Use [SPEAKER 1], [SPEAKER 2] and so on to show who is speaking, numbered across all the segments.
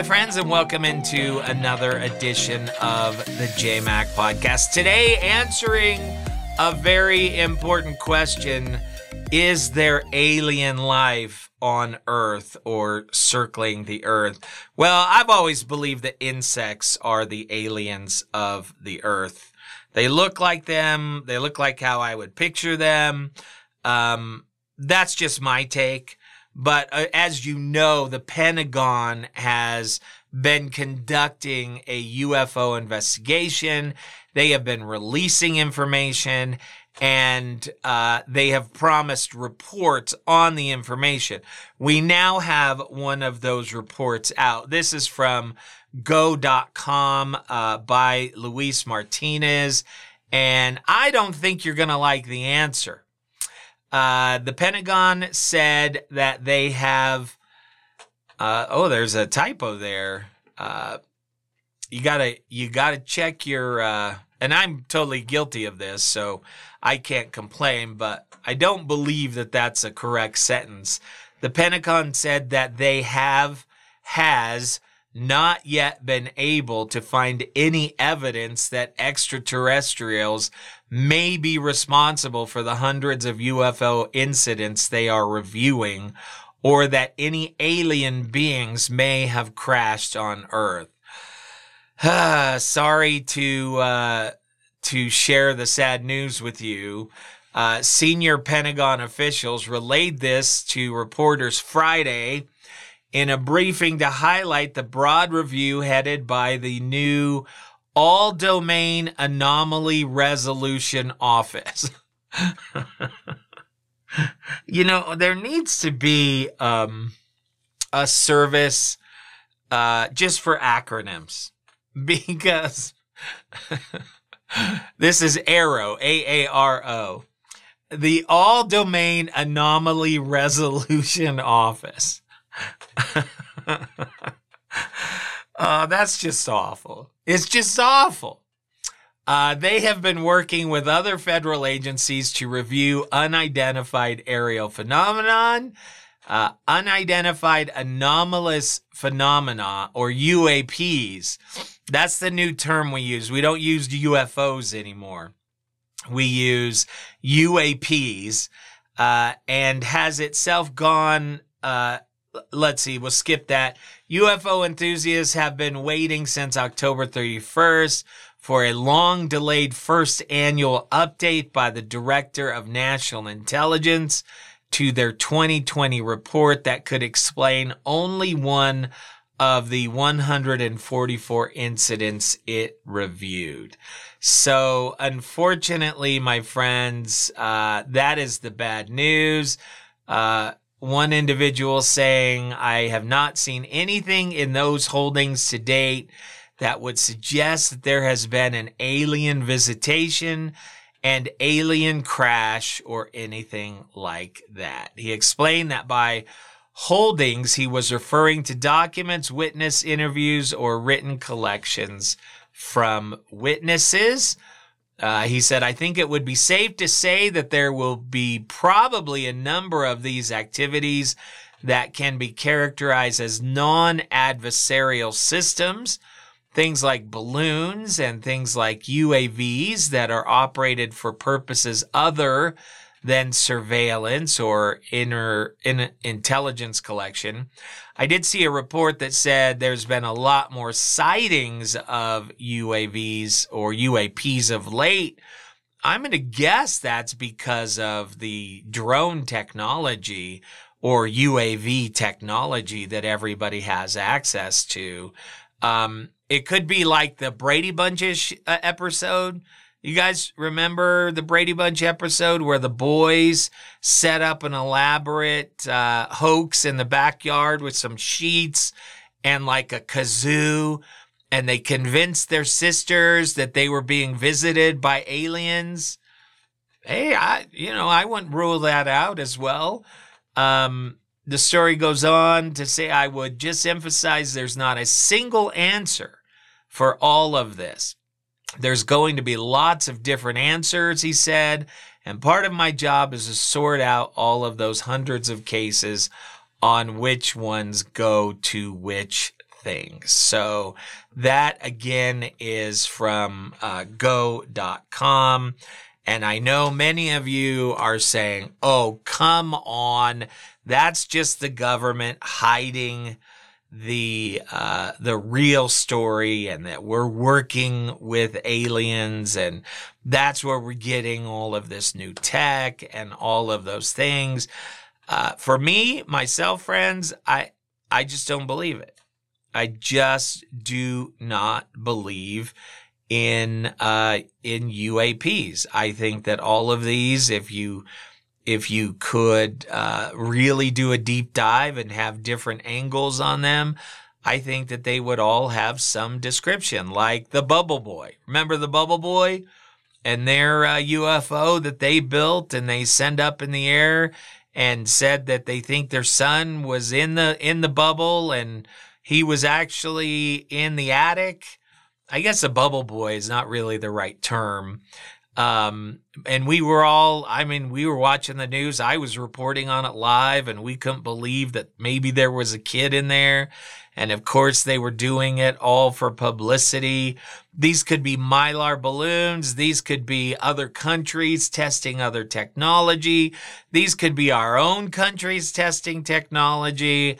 [SPEAKER 1] my friends, and welcome into another edition of the JayMac podcast. Today, answering a very important question Is there alien life on Earth or circling the Earth? Well, I've always believed that insects are the aliens of the Earth. They look like them, they look like how I would picture them. Um, that's just my take. But uh, as you know, the Pentagon has been conducting a UFO investigation. They have been releasing information and uh, they have promised reports on the information. We now have one of those reports out. This is from go.com uh, by Luis Martinez. And I don't think you're going to like the answer. Uh, the Pentagon said that they have. Uh, oh, there's a typo there. Uh, you gotta you gotta check your. Uh, and I'm totally guilty of this, so I can't complain. But I don't believe that that's a correct sentence. The Pentagon said that they have has not yet been able to find any evidence that extraterrestrials may be responsible for the hundreds of UFO incidents they are reviewing or that any alien beings may have crashed on Earth. Sorry to uh, to share the sad news with you. Uh, senior Pentagon officials relayed this to reporters Friday in a briefing to highlight the broad review headed by the new All Domain Anomaly Resolution Office. you know, there needs to be um, a service uh, just for acronyms because this is AARO, A A R O, the All Domain Anomaly Resolution Office. Uh, that's just awful. It's just awful. Uh, they have been working with other federal agencies to review unidentified aerial phenomenon, uh, unidentified anomalous phenomena, or UAPs. That's the new term we use. We don't use UFOs anymore. We use UAPs, uh, and has itself gone uh, let's see, we'll skip that. UFO enthusiasts have been waiting since October 31st for a long delayed first annual update by the Director of National Intelligence to their 2020 report that could explain only one of the 144 incidents it reviewed. So, unfortunately, my friends, uh, that is the bad news. Uh, one individual saying, I have not seen anything in those holdings to date that would suggest that there has been an alien visitation and alien crash or anything like that. He explained that by holdings, he was referring to documents, witness interviews, or written collections from witnesses. Uh, he said, I think it would be safe to say that there will be probably a number of these activities that can be characterized as non adversarial systems. Things like balloons and things like UAVs that are operated for purposes other than surveillance or inner in intelligence collection. I did see a report that said there's been a lot more sightings of UAVs or UAPs of late. I'm going to guess that's because of the drone technology or UAV technology that everybody has access to. Um, it could be like the Brady Bunch uh, episode you guys remember the Brady Bunch episode where the boys set up an elaborate uh, hoax in the backyard with some sheets and like a kazoo, and they convinced their sisters that they were being visited by aliens? Hey, I you know I wouldn't rule that out as well. Um, the story goes on to say I would just emphasize there's not a single answer for all of this. There's going to be lots of different answers, he said. And part of my job is to sort out all of those hundreds of cases on which ones go to which things. So that again is from uh, go.com. And I know many of you are saying, oh, come on. That's just the government hiding the uh, the real story and that we're working with aliens and that's where we're getting all of this new tech and all of those things. Uh, for me, myself, friends, I I just don't believe it. I just do not believe in uh, in UAPs. I think that all of these, if you if you could uh, really do a deep dive and have different angles on them, I think that they would all have some description, like the Bubble Boy. Remember the Bubble Boy and their uh, UFO that they built and they send up in the air and said that they think their son was in the in the bubble and he was actually in the attic. I guess a bubble boy is not really the right term. Um, and we were all, I mean, we were watching the news. I was reporting on it live and we couldn't believe that maybe there was a kid in there. And of course, they were doing it all for publicity. These could be mylar balloons. These could be other countries testing other technology. These could be our own countries testing technology.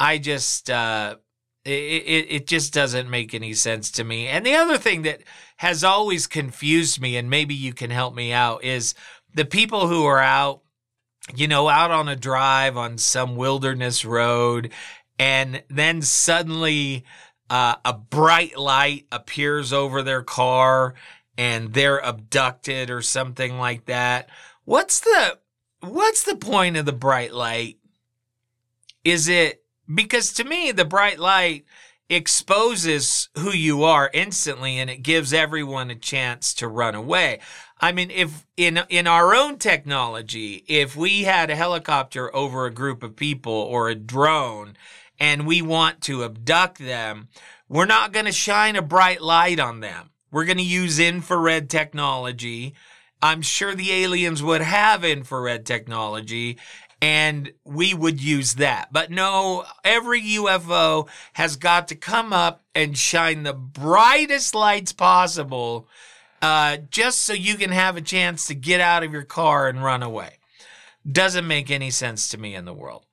[SPEAKER 1] I just, uh, it, it, it just doesn't make any sense to me. And the other thing that has always confused me, and maybe you can help me out, is the people who are out, you know, out on a drive on some wilderness road, and then suddenly uh, a bright light appears over their car and they're abducted or something like that. What's the what's the point of the bright light? Is it because to me the bright light exposes who you are instantly and it gives everyone a chance to run away. I mean, if in, in our own technology, if we had a helicopter over a group of people or a drone and we want to abduct them, we're not going to shine a bright light on them. We're going to use infrared technology. I'm sure the aliens would have infrared technology and we would use that. But no, every UFO has got to come up and shine the brightest lights possible uh, just so you can have a chance to get out of your car and run away. Doesn't make any sense to me in the world.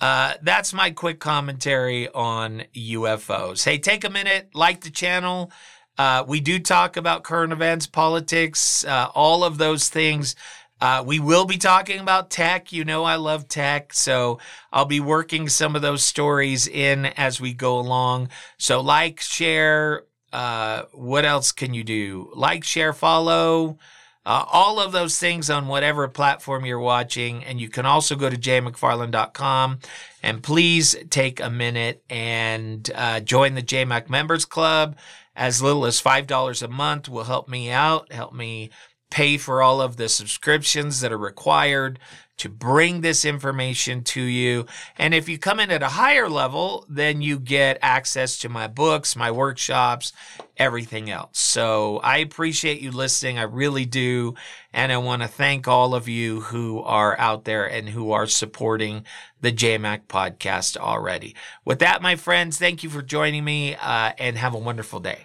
[SPEAKER 1] Uh, that's my quick commentary on UFOs. Hey, take a minute, like the channel. Uh, we do talk about current events, politics, uh, all of those things. Uh, we will be talking about tech. You know, I love tech. So I'll be working some of those stories in as we go along. So like, share. Uh, what else can you do? Like, share, follow. Uh, all of those things on whatever platform you're watching. And you can also go to jaymcfarland.com and please take a minute and uh, join the JayMac Members Club. As little as $5 a month will help me out, help me pay for all of the subscriptions that are required to bring this information to you. And if you come in at a higher level, then you get access to my books, my workshops, everything else. So I appreciate you listening. I really do. And I want to thank all of you who are out there and who are supporting the JayMac podcast already. With that, my friends, thank you for joining me uh, and have a wonderful day.